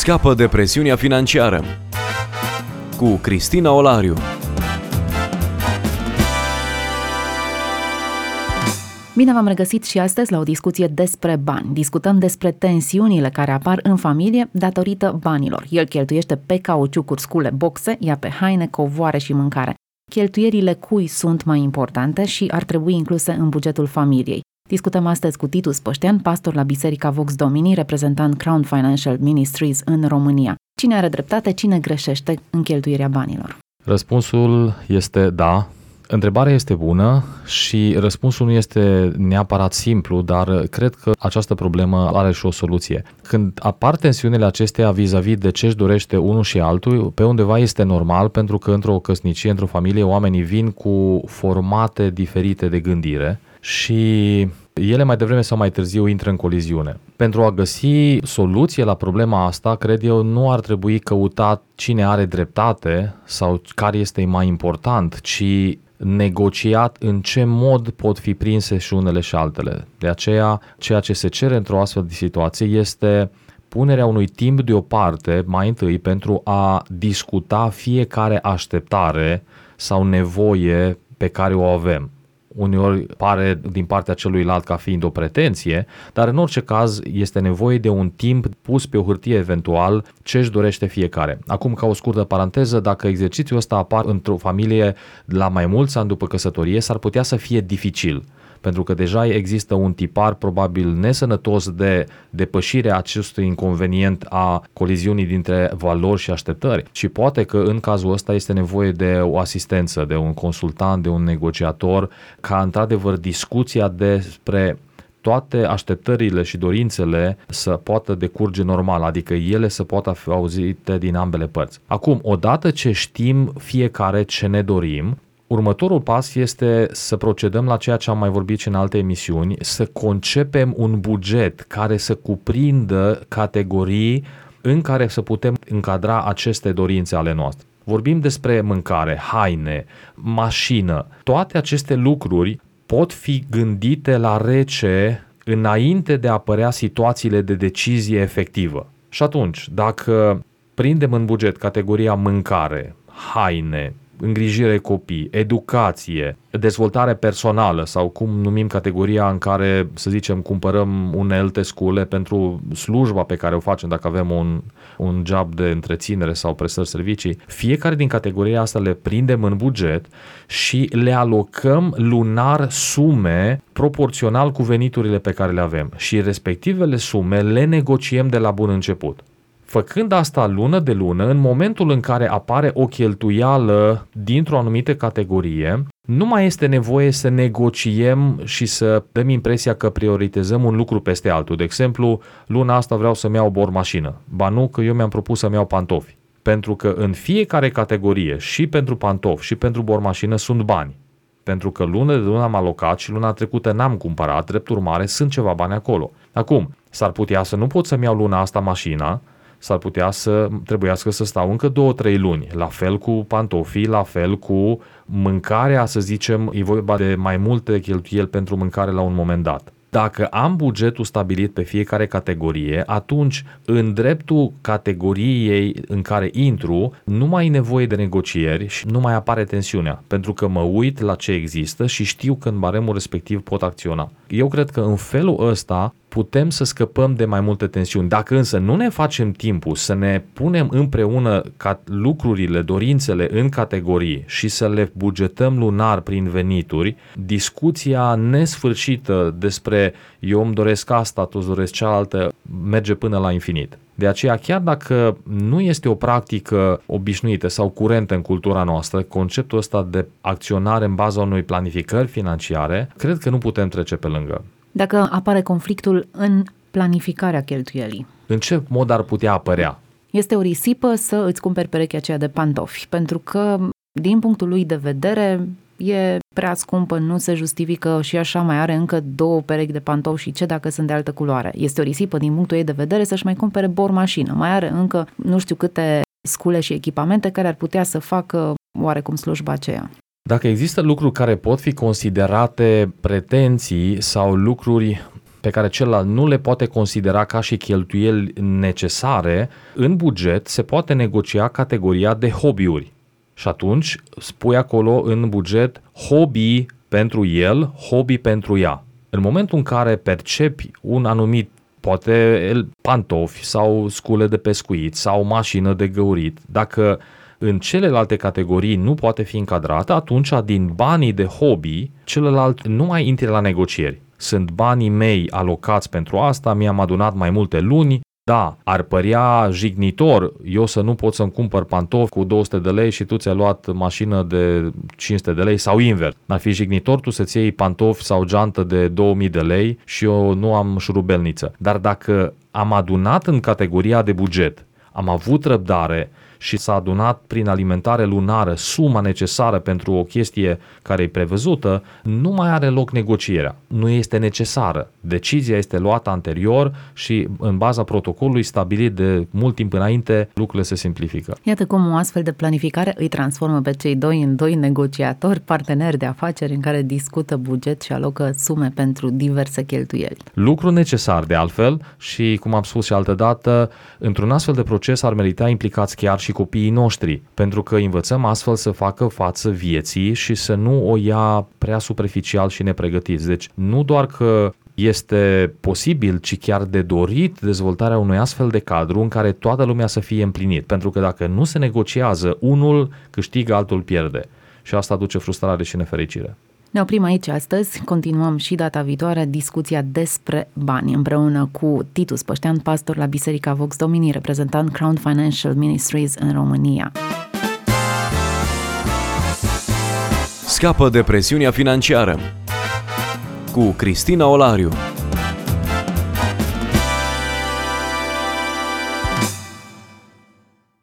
Scapă de presiunea financiară cu Cristina Olariu. Bine v-am regăsit și astăzi la o discuție despre bani. Discutăm despre tensiunile care apar în familie datorită banilor. El cheltuiește pe cauciucuri, scule, boxe, ia pe haine, covoare și mâncare. Cheltuierile cui sunt mai importante și ar trebui incluse în bugetul familiei. Discutăm astăzi cu Titus Păștean, pastor la Biserica Vox Domini, reprezentant Crown Financial Ministries în România. Cine are dreptate, cine greșește în cheltuirea banilor? Răspunsul este da. Întrebarea este bună și răspunsul nu este neapărat simplu, dar cred că această problemă are și o soluție. Când apar tensiunile acestea vis-a-vis de ce își dorește unul și altul, pe undeva este normal pentru că într-o căsnicie, într-o familie, oamenii vin cu formate diferite de gândire și ele mai devreme sau mai târziu intră în coliziune. Pentru a găsi soluție la problema asta, cred eu, nu ar trebui căutat cine are dreptate sau care este mai important, ci negociat în ce mod pot fi prinse și unele și altele. De aceea, ceea ce se cere într-o astfel de situație este punerea unui timp deoparte mai întâi pentru a discuta fiecare așteptare sau nevoie pe care o avem uneori pare din partea celuilalt ca fiind o pretenție, dar în orice caz este nevoie de un timp pus pe o hârtie eventual ce își dorește fiecare. Acum, ca o scurtă paranteză, dacă exercițiul ăsta apar într-o familie la mai mulți ani după căsătorie, s-ar putea să fie dificil pentru că deja există un tipar probabil nesănătos de depășirea acestui inconvenient a coliziunii dintre valori și așteptări și poate că în cazul ăsta este nevoie de o asistență, de un consultant, de un negociator, ca într-adevăr discuția despre toate așteptările și dorințele să poată decurge normal, adică ele să poată fi auzite din ambele părți. Acum, odată ce știm fiecare ce ne dorim, Următorul pas este să procedăm la ceea ce am mai vorbit și în alte emisiuni, să concepem un buget care să cuprindă categorii în care să putem încadra aceste dorințe ale noastre. Vorbim despre mâncare, haine, mașină. Toate aceste lucruri pot fi gândite la rece înainte de a apărea situațiile de decizie efectivă. Și atunci, dacă prindem în buget categoria mâncare, haine, îngrijire copii, educație, dezvoltare personală sau cum numim categoria în care, să zicem, cumpărăm unelte scule pentru slujba pe care o facem dacă avem un, un job de întreținere sau prestări servicii, fiecare din categoria asta le prindem în buget și le alocăm lunar sume proporțional cu veniturile pe care le avem și respectivele sume le negociem de la bun început. Făcând asta lună de lună, în momentul în care apare o cheltuială dintr-o anumită categorie, nu mai este nevoie să negociem și să dăm impresia că prioritizăm un lucru peste altul. De exemplu, luna asta vreau să-mi iau o bormașină. Ba nu, că eu mi-am propus să-mi iau pantofi. Pentru că în fiecare categorie, și pentru pantofi și pentru bormașină, sunt bani. Pentru că lună de lună am alocat și luna trecută n-am cumpărat, drept urmare sunt ceva bani acolo. Acum, s-ar putea să nu pot să-mi iau luna asta mașina, s-ar putea să trebuiască să stau încă două, trei luni. La fel cu pantofii, la fel cu mâncarea, să zicem, e vorba de mai multe cheltuieli pentru mâncare la un moment dat. Dacă am bugetul stabilit pe fiecare categorie, atunci în dreptul categoriei în care intru, nu mai e nevoie de negocieri și nu mai apare tensiunea, pentru că mă uit la ce există și știu că în baremul respectiv pot acționa. Eu cred că în felul ăsta putem să scăpăm de mai multe tensiuni. Dacă însă nu ne facem timpul să ne punem împreună ca lucrurile, dorințele în categorii și să le bugetăm lunar prin venituri, discuția nesfârșită despre eu îmi doresc asta, tu îți doresc cealaltă, merge până la infinit. De aceea, chiar dacă nu este o practică obișnuită sau curentă în cultura noastră, conceptul ăsta de acționare în baza unui planificări financiare, cred că nu putem trece pe lângă. Dacă apare conflictul în planificarea cheltuielii. În ce mod ar putea apărea? Este o risipă să îți cumperi perechea aceea de pantofi, pentru că, din punctul lui de vedere, e prea scumpă, nu se justifică și așa mai are încă două perechi de pantofi și ce dacă sunt de altă culoare. Este o risipă din punctul ei de vedere să-și mai cumpere bor mașină. Mai are încă nu știu câte scule și echipamente care ar putea să facă oarecum slujba aceea. Dacă există lucruri care pot fi considerate pretenții sau lucruri pe care celălalt nu le poate considera ca și cheltuieli necesare, în buget se poate negocia categoria de hobby-uri. Și atunci spui acolo în buget hobby pentru el, hobby pentru ea. În momentul în care percepi un anumit poate pantofi sau scule de pescuit sau mașină de găurit, dacă în celelalte categorii nu poate fi încadrată, atunci din banii de hobby, celălalt nu mai intre la negocieri. Sunt banii mei alocați pentru asta, mi-am adunat mai multe luni, da, ar părea jignitor eu să nu pot să-mi cumpăr pantofi cu 200 de lei și tu ți-ai luat mașină de 500 de lei sau invers. Ar fi jignitor tu să-ți iei pantofi sau geantă de 2000 de lei și eu nu am șurubelniță. Dar dacă am adunat în categoria de buget, am avut răbdare și s-a adunat prin alimentare lunară suma necesară pentru o chestie care e prevăzută, nu mai are loc negocierea. Nu este necesară. Decizia este luată anterior și în baza protocolului stabilit de mult timp înainte, lucrurile se simplifică. Iată cum o astfel de planificare îi transformă pe cei doi în doi negociatori, parteneri de afaceri în care discută buget și alocă sume pentru diverse cheltuieli. Lucru necesar de altfel și, cum am spus și altă dată, într-un astfel de proces ar merita implicați chiar și și copiii noștri, pentru că învățăm astfel să facă față vieții și să nu o ia prea superficial și nepregătiți. Deci nu doar că este posibil, ci chiar de dorit dezvoltarea unui astfel de cadru în care toată lumea să fie împlinit. Pentru că dacă nu se negociază, unul câștigă, altul pierde. Și asta aduce frustrare și nefericire. Ne oprim aici astăzi, continuăm și data viitoare discuția despre bani împreună cu Titus Păștean, pastor la Biserica Vox Domini, reprezentant Crown Financial Ministries în România. Scapă de presiunea financiară cu Cristina Olariu.